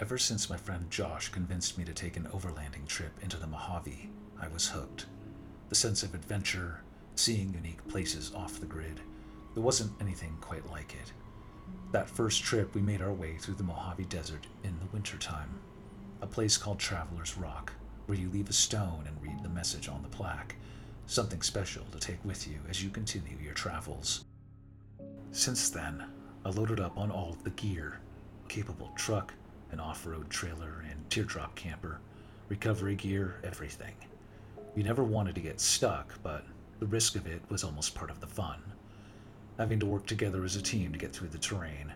Ever since my friend Josh convinced me to take an overlanding trip into the Mojave, I was hooked. The sense of adventure, seeing unique places off the grid, there wasn't anything quite like it. That first trip, we made our way through the Mojave Desert in the wintertime, a place called Traveler's Rock, where you leave a stone and read the message on the plaque, something special to take with you as you continue your travels. Since then, I loaded up on all of the gear capable truck, an off road trailer, and teardrop camper, recovery gear, everything. We never wanted to get stuck, but the risk of it was almost part of the fun. Having to work together as a team to get through the terrain.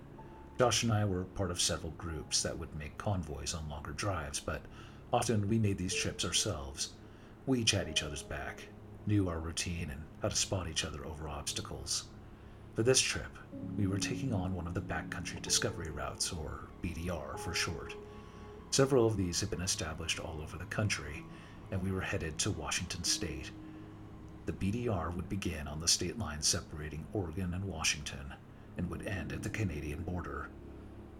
Josh and I were part of several groups that would make convoys on longer drives, but often we made these trips ourselves. We each had each other's back, knew our routine, and how to spot each other over obstacles. For this trip, we were taking on one of the backcountry discovery routes, or BDR for short. Several of these had been established all over the country, and we were headed to Washington State. The BDR would begin on the state line separating Oregon and Washington and would end at the Canadian border.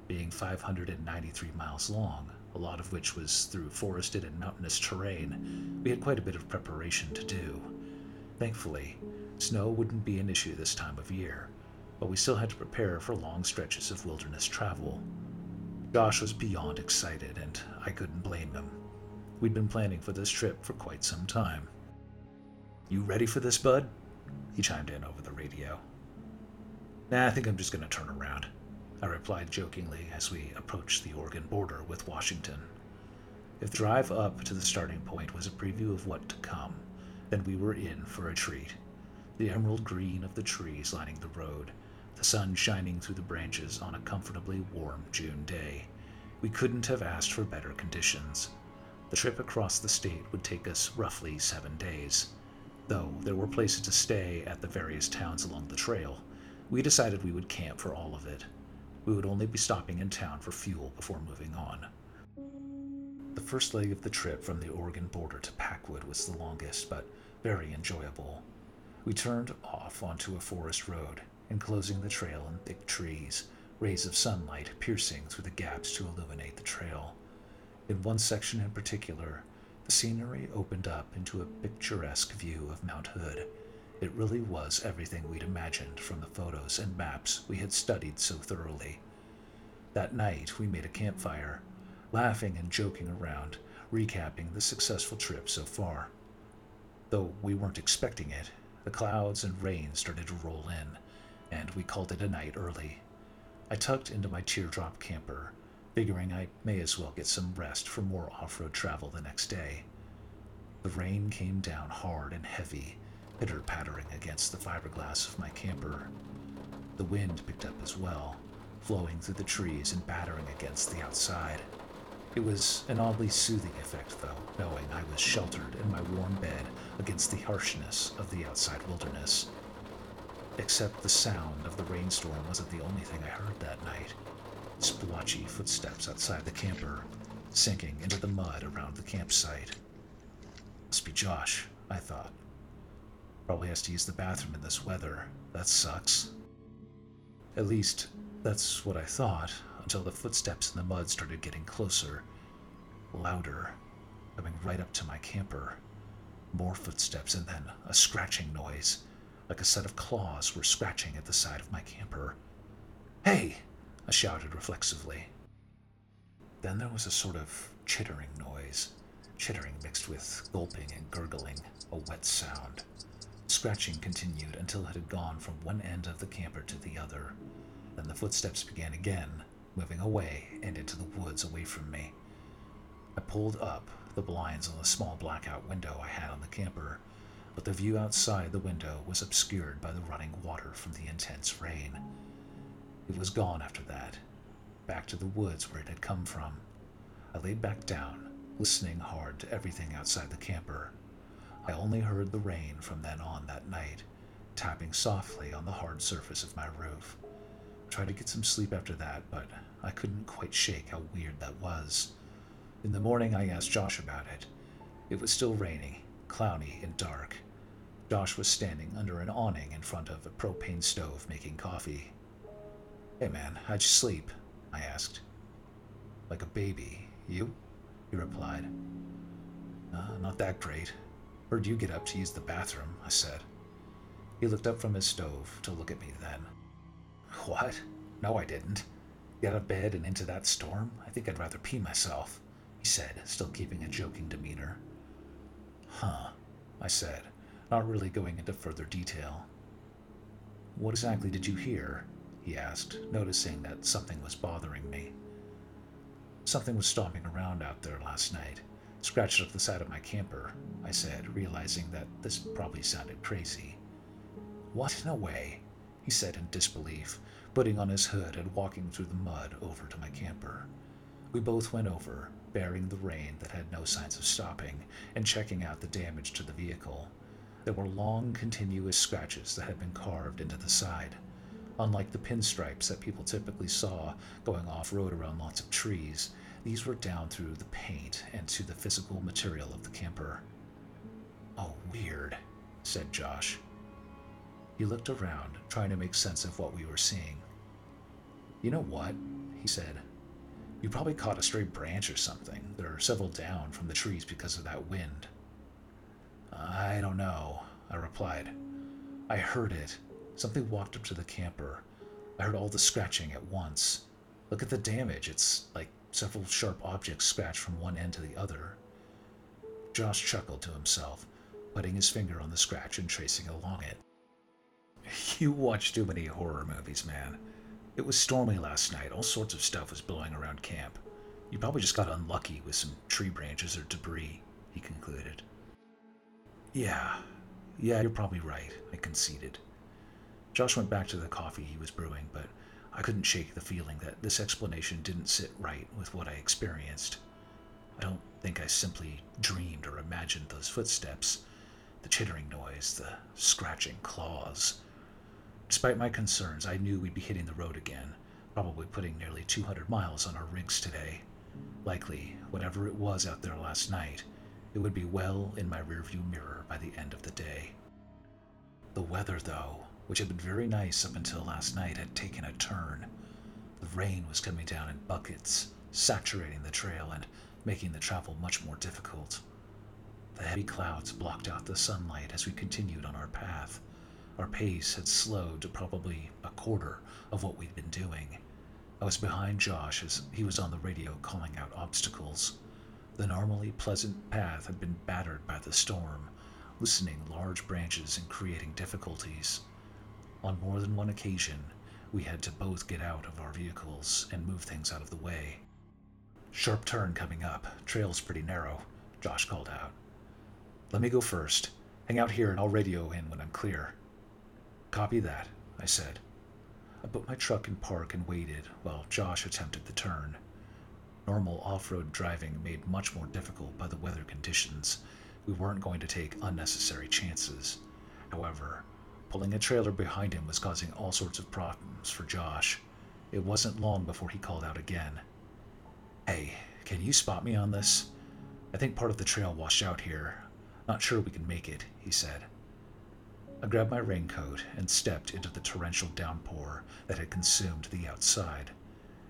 Being 593 miles long, a lot of which was through forested and mountainous terrain, we had quite a bit of preparation to do. Thankfully, snow wouldn't be an issue this time of year, but we still had to prepare for long stretches of wilderness travel. Josh was beyond excited, and I couldn't blame him. We'd been planning for this trip for quite some time. You ready for this, bud? He chimed in over the radio. Nah, I think I'm just going to turn around, I replied jokingly as we approached the Oregon border with Washington. If the drive up to the starting point was a preview of what to come, then we were in for a treat. The emerald green of the trees lining the road, the sun shining through the branches on a comfortably warm June day. We couldn't have asked for better conditions. The trip across the state would take us roughly seven days. Though there were places to stay at the various towns along the trail, we decided we would camp for all of it. We would only be stopping in town for fuel before moving on. The first leg of the trip from the Oregon border to Packwood was the longest, but very enjoyable. We turned off onto a forest road, enclosing the trail in thick trees, rays of sunlight piercing through the gaps to illuminate the trail. In one section in particular, the scenery opened up into a picturesque view of Mount Hood. It really was everything we'd imagined from the photos and maps we had studied so thoroughly. That night, we made a campfire, laughing and joking around, recapping the successful trip so far. Though we weren't expecting it, the clouds and rain started to roll in, and we called it a night early. I tucked into my teardrop camper, figuring I may as well get some rest for more off road travel the next day. The rain came down hard and heavy, pitter pattering against the fiberglass of my camper. The wind picked up as well, flowing through the trees and battering against the outside. It was an oddly soothing effect, though, knowing I was sheltered in my warm bed against the harshness of the outside wilderness. Except the sound of the rainstorm wasn't the only thing I heard that night. Splotchy footsteps outside the camper, sinking into the mud around the campsite. Must be Josh, I thought. Probably has to use the bathroom in this weather. That sucks. At least, that's what I thought, until the footsteps in the mud started getting closer, louder, coming right up to my camper. More footsteps, and then a scratching noise, like a set of claws were scratching at the side of my camper. Hey! I shouted reflexively. Then there was a sort of chittering noise, chittering mixed with gulping and gurgling, a wet sound. Scratching continued until it had gone from one end of the camper to the other. Then the footsteps began again, moving away and into the woods away from me. I pulled up the blinds on the small blackout window I had on the camper, but the view outside the window was obscured by the running water from the intense rain. It was gone after that, back to the woods where it had come from. I laid back down, listening hard to everything outside the camper. I only heard the rain from then on that night, tapping softly on the hard surface of my roof. I tried to get some sleep after that, but I couldn't quite shake how weird that was. In the morning, I asked Josh about it. It was still raining, cloudy, and dark. Josh was standing under an awning in front of a propane stove making coffee. Hey man, how'd you sleep? I asked. like a baby. You? He replied. Uh, not that great. Where'd you get up to use the bathroom? I said. He looked up from his stove to look at me then. What? No, I didn't. Get out of bed and into that storm? I think I'd rather pee myself, he said, still keeping a joking demeanor. Huh, I said, not really going into further detail. What exactly did you hear? he asked, noticing that something was bothering me. Something was stomping around out there last night. Scratched up the side of my camper, I said, realizing that this probably sounded crazy. What? No way, he said in disbelief, putting on his hood and walking through the mud over to my camper. We both went over, bearing the rain that had no signs of stopping, and checking out the damage to the vehicle. There were long, continuous scratches that had been carved into the side. Unlike the pinstripes that people typically saw going off road around lots of trees, these were down through the paint and to the physical material of the camper. Oh, weird, said Josh. He looked around, trying to make sense of what we were seeing. You know what? he said. You probably caught a stray branch or something. There are several down from the trees because of that wind. I don't know, I replied. I heard it. Something walked up to the camper. I heard all the scratching at once. Look at the damage. It's like several sharp objects scratched from one end to the other. Josh chuckled to himself, putting his finger on the scratch and tracing along it. You watch too many horror movies, man. It was stormy last night. All sorts of stuff was blowing around camp. You probably just got unlucky with some tree branches or debris, he concluded. Yeah, yeah, you're probably right, I conceded. Josh went back to the coffee he was brewing, but I couldn't shake the feeling that this explanation didn't sit right with what I experienced. I don't think I simply dreamed or imagined those footsteps, the chittering noise, the scratching claws. Despite my concerns, I knew we'd be hitting the road again, probably putting nearly 200 miles on our rigs today. Likely, whatever it was out there last night, it would be well in my rearview mirror by the end of the day. The weather, though, which had been very nice up until last night, had taken a turn. The rain was coming down in buckets, saturating the trail and making the travel much more difficult. The heavy clouds blocked out the sunlight as we continued on our path. Our pace had slowed to probably a quarter of what we'd been doing. I was behind Josh as he was on the radio calling out obstacles. The normally pleasant path had been battered by the storm, loosening large branches and creating difficulties. On more than one occasion, we had to both get out of our vehicles and move things out of the way. Sharp turn coming up, trail's pretty narrow, Josh called out. Let me go first. Hang out here and I'll radio in when I'm clear. Copy that, I said. I put my truck in park and waited while Josh attempted the turn. Normal off road driving made much more difficult by the weather conditions. We weren't going to take unnecessary chances. However, Pulling a trailer behind him was causing all sorts of problems for Josh. It wasn't long before he called out again. Hey, can you spot me on this? I think part of the trail washed out here. Not sure we can make it, he said. I grabbed my raincoat and stepped into the torrential downpour that had consumed the outside.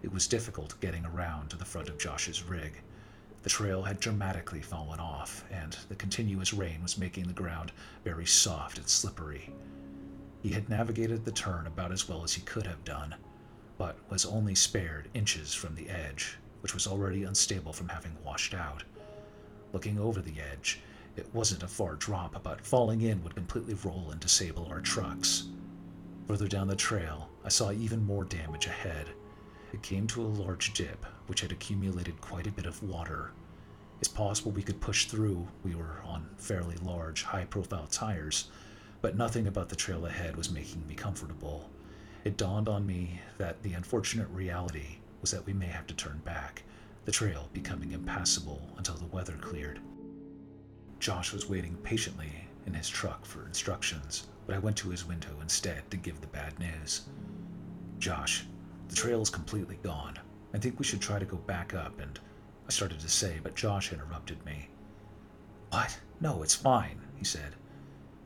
It was difficult getting around to the front of Josh's rig. The trail had dramatically fallen off, and the continuous rain was making the ground very soft and slippery. He had navigated the turn about as well as he could have done, but was only spared inches from the edge, which was already unstable from having washed out. Looking over the edge, it wasn't a far drop, but falling in would completely roll and disable our trucks. Further down the trail, I saw even more damage ahead. It came to a large dip, which had accumulated quite a bit of water. It's possible we could push through, we were on fairly large, high profile tires, but nothing about the trail ahead was making me comfortable. It dawned on me that the unfortunate reality was that we may have to turn back, the trail becoming impassable until the weather cleared. Josh was waiting patiently in his truck for instructions, but I went to his window instead to give the bad news. Josh, the trail is completely gone. I think we should try to go back up, and I started to say, but Josh interrupted me. What? No, it's fine, he said.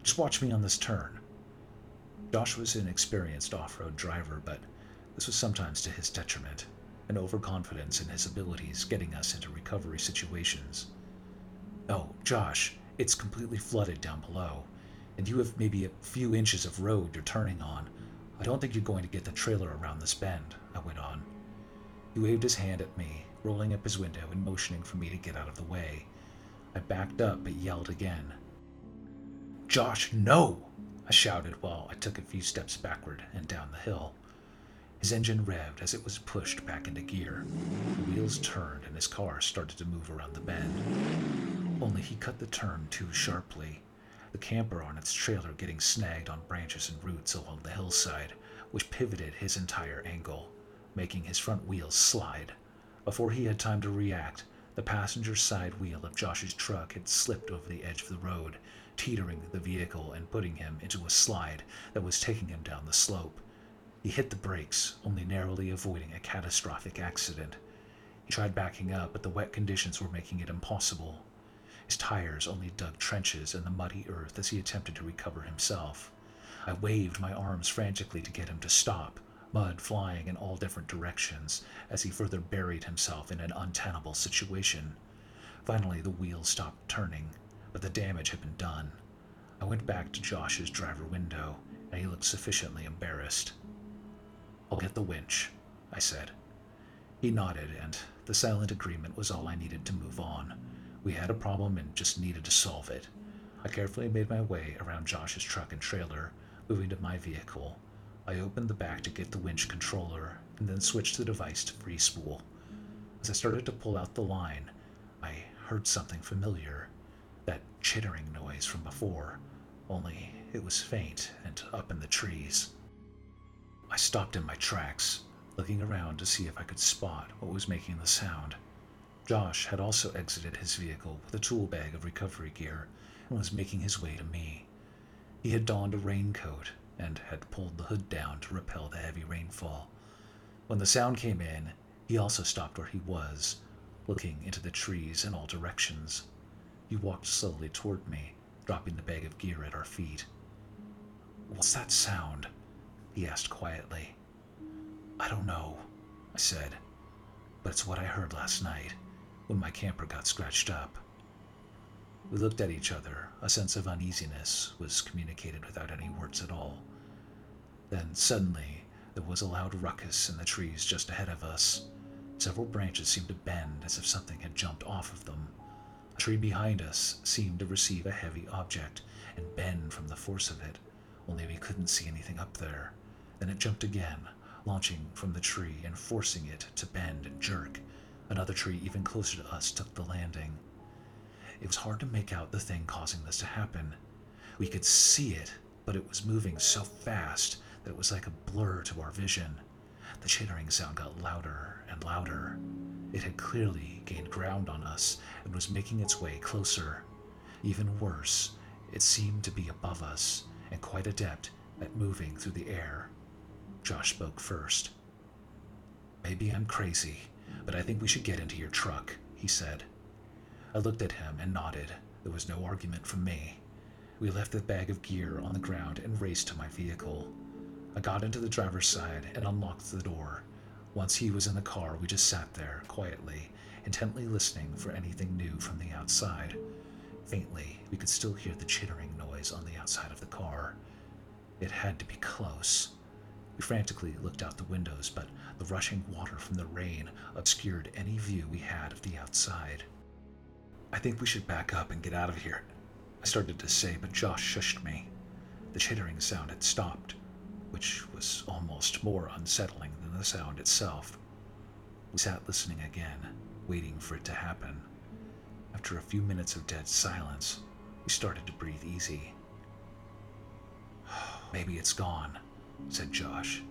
Just watch me on this turn. Josh was an experienced off road driver, but this was sometimes to his detriment. and overconfidence in his abilities getting us into recovery situations. Oh, Josh, it's completely flooded down below, and you have maybe a few inches of road you're turning on. I don't think you're going to get the trailer around this bend, I went on. He waved his hand at me, rolling up his window and motioning for me to get out of the way. I backed up but yelled again. Josh, no! I shouted while I took a few steps backward and down the hill. His engine revved as it was pushed back into gear. The wheels turned and his car started to move around the bend. Only he cut the turn too sharply, the camper on its trailer getting snagged on branches and roots along the hillside, which pivoted his entire angle, making his front wheels slide. Before he had time to react, the passenger side wheel of Josh's truck had slipped over the edge of the road, teetering the vehicle and putting him into a slide that was taking him down the slope. He hit the brakes, only narrowly avoiding a catastrophic accident. He tried backing up, but the wet conditions were making it impossible. His tires only dug trenches in the muddy earth as he attempted to recover himself. I waved my arms frantically to get him to stop, mud flying in all different directions as he further buried himself in an untenable situation. Finally, the wheels stopped turning, but the damage had been done. I went back to Josh's driver window, and he looked sufficiently embarrassed. I'll get the winch, I said. He nodded, and the silent agreement was all I needed to move on. We had a problem and just needed to solve it. I carefully made my way around Josh's truck and trailer, moving to my vehicle. I opened the back to get the winch controller and then switched the device to free spool. As I started to pull out the line, I heard something familiar that chittering noise from before, only it was faint and up in the trees. I stopped in my tracks, looking around to see if I could spot what was making the sound. Josh had also exited his vehicle with a tool bag of recovery gear and was making his way to me. He had donned a raincoat and had pulled the hood down to repel the heavy rainfall. When the sound came in, he also stopped where he was, looking into the trees in all directions. He walked slowly toward me, dropping the bag of gear at our feet. What's that sound? he asked quietly. I don't know, I said, but it's what I heard last night when my camper got scratched up. We looked at each other. A sense of uneasiness was communicated without any words at all. Then suddenly, there was a loud ruckus in the trees just ahead of us. Several branches seemed to bend as if something had jumped off of them. A tree behind us seemed to receive a heavy object and bend from the force of it, only we couldn't see anything up there. Then it jumped again, launching from the tree and forcing it to bend and jerk. Another tree even closer to us took the landing. It was hard to make out the thing causing this to happen. We could see it, but it was moving so fast that it was like a blur to our vision. The chittering sound got louder and louder. It had clearly gained ground on us and was making its way closer. Even worse, it seemed to be above us and quite adept at moving through the air. Josh spoke first. Maybe I'm crazy, but I think we should get into your truck, he said. I looked at him and nodded. There was no argument from me. We left the bag of gear on the ground and raced to my vehicle. I got into the driver's side and unlocked the door. Once he was in the car, we just sat there, quietly, intently listening for anything new from the outside. Faintly, we could still hear the chittering noise on the outside of the car. It had to be close. We frantically looked out the windows, but the rushing water from the rain obscured any view we had of the outside. I think we should back up and get out of here, I started to say, but Josh shushed me. The chittering sound had stopped, which was almost more unsettling than the sound itself. We sat listening again, waiting for it to happen. After a few minutes of dead silence, we started to breathe easy. Maybe it's gone, said Josh.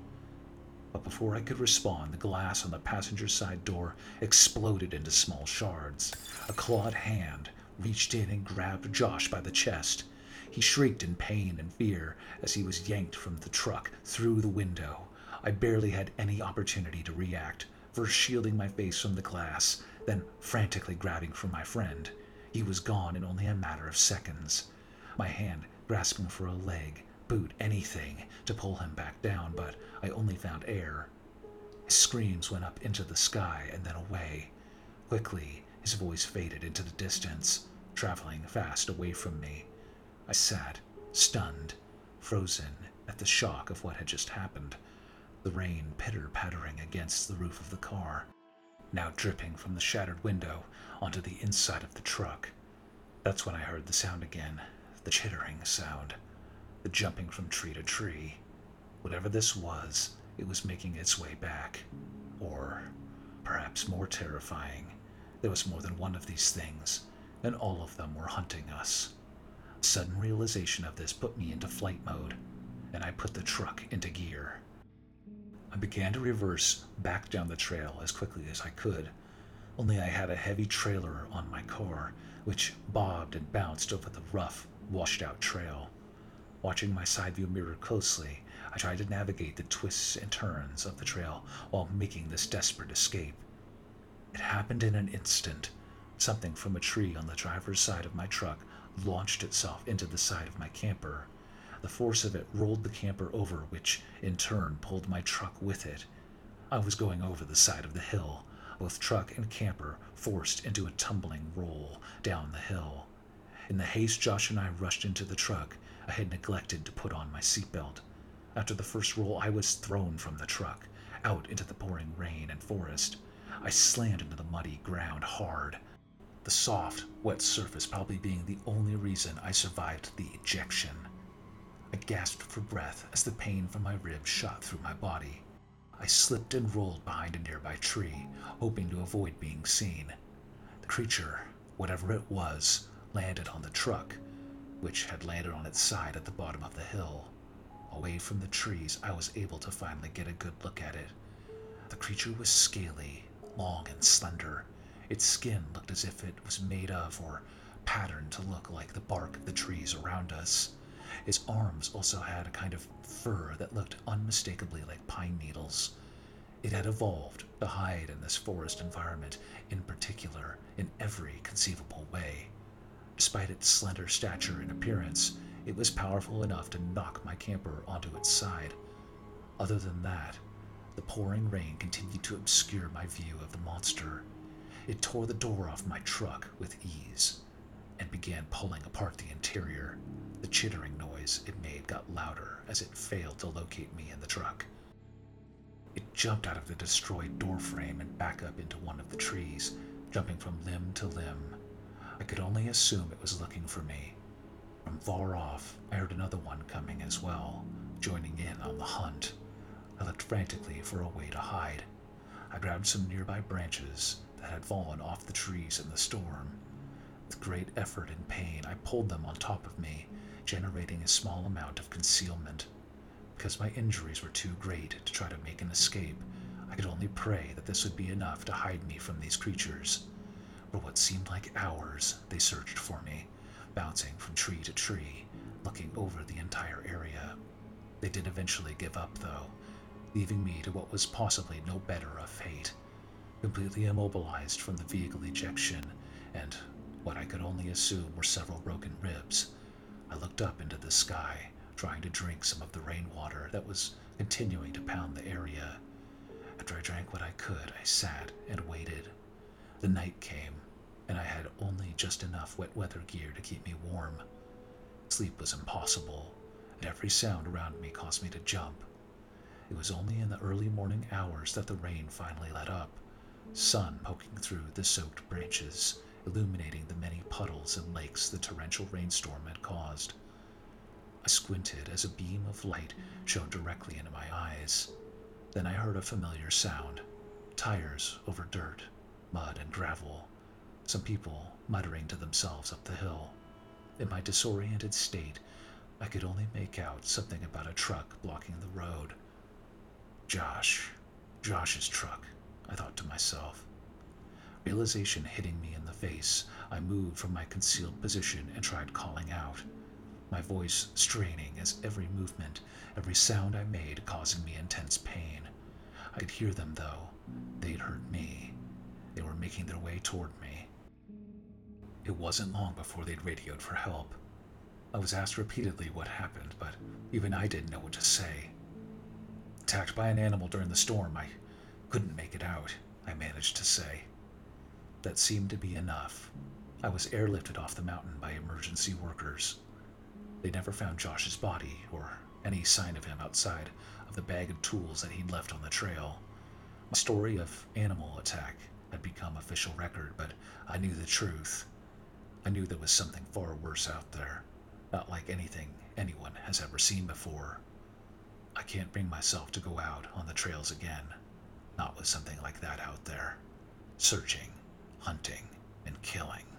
But before I could respond, the glass on the passenger side door exploded into small shards. A clawed hand reached in and grabbed Josh by the chest. He shrieked in pain and fear as he was yanked from the truck through the window. I barely had any opportunity to react, first shielding my face from the glass, then frantically grabbing for my friend. He was gone in only a matter of seconds. My hand grasping for a leg, boot, anything to pull him back down, but I only found air. His screams went up into the sky and then away. Quickly, his voice faded into the distance, traveling fast away from me. I sat, stunned, frozen at the shock of what had just happened. The rain pitter pattering against the roof of the car, now dripping from the shattered window onto the inside of the truck. That's when I heard the sound again the chittering sound, the jumping from tree to tree. Whatever this was, it was making its way back. Or, perhaps more terrifying, there was more than one of these things, and all of them were hunting us. Sudden realization of this put me into flight mode, and I put the truck into gear. I began to reverse back down the trail as quickly as I could, only I had a heavy trailer on my car, which bobbed and bounced over the rough, washed out trail. Watching my side view mirror closely, I tried to navigate the twists and turns of the trail while making this desperate escape. It happened in an instant. Something from a tree on the driver's side of my truck launched itself into the side of my camper. The force of it rolled the camper over, which in turn pulled my truck with it. I was going over the side of the hill, both truck and camper forced into a tumbling roll down the hill. In the haste Josh and I rushed into the truck, I had neglected to put on my seatbelt. After the first roll, I was thrown from the truck, out into the pouring rain and forest. I slammed into the muddy ground hard, the soft, wet surface probably being the only reason I survived the ejection. I gasped for breath as the pain from my ribs shot through my body. I slipped and rolled behind a nearby tree, hoping to avoid being seen. The creature, whatever it was, landed on the truck, which had landed on its side at the bottom of the hill. Away from the trees, I was able to finally get a good look at it. The creature was scaly, long and slender. Its skin looked as if it was made of or patterned to look like the bark of the trees around us. Its arms also had a kind of fur that looked unmistakably like pine needles. It had evolved to hide in this forest environment, in particular, in every conceivable way. Despite its slender stature and appearance, it was powerful enough to knock my camper onto its side. Other than that, the pouring rain continued to obscure my view of the monster. It tore the door off my truck with ease and began pulling apart the interior. The chittering noise it made got louder as it failed to locate me in the truck. It jumped out of the destroyed doorframe and back up into one of the trees, jumping from limb to limb. I could only assume it was looking for me. From far off, I heard another one coming as well, joining in on the hunt. I looked frantically for a way to hide. I grabbed some nearby branches that had fallen off the trees in the storm. With great effort and pain, I pulled them on top of me, generating a small amount of concealment. Because my injuries were too great to try to make an escape, I could only pray that this would be enough to hide me from these creatures. For what seemed like hours, they searched for me, bouncing from tree to tree, looking over the entire area. They did eventually give up, though, leaving me to what was possibly no better a fate completely immobilized from the vehicle ejection and what I could only assume were several broken ribs. I looked up into the sky, trying to drink some of the rainwater that was continuing to pound the area. After I drank what I could, I sat and waited. The night came, and I had only just enough wet weather gear to keep me warm. Sleep was impossible, and every sound around me caused me to jump. It was only in the early morning hours that the rain finally let up sun poking through the soaked branches, illuminating the many puddles and lakes the torrential rainstorm had caused. I squinted as a beam of light shone directly into my eyes. Then I heard a familiar sound tires over dirt, mud, and gravel. Some people muttering to themselves up the hill. In my disoriented state, I could only make out something about a truck blocking the road. Josh. Josh's truck. I thought to myself. Realization hitting me in the face, I moved from my concealed position and tried calling out, my voice straining as every movement, every sound I made causing me intense pain. I could hear them, though. They'd heard me. They were making their way toward me. It wasn't long before they'd radioed for help. I was asked repeatedly what happened, but even I didn't know what to say. Attacked by an animal during the storm, I Couldn't make it out, I managed to say. That seemed to be enough. I was airlifted off the mountain by emergency workers. They never found Josh's body or any sign of him outside of the bag of tools that he'd left on the trail. My story of animal attack had become official record, but I knew the truth. I knew there was something far worse out there, not like anything anyone has ever seen before. I can't bring myself to go out on the trails again, not with something like that out there, searching, hunting, and killing.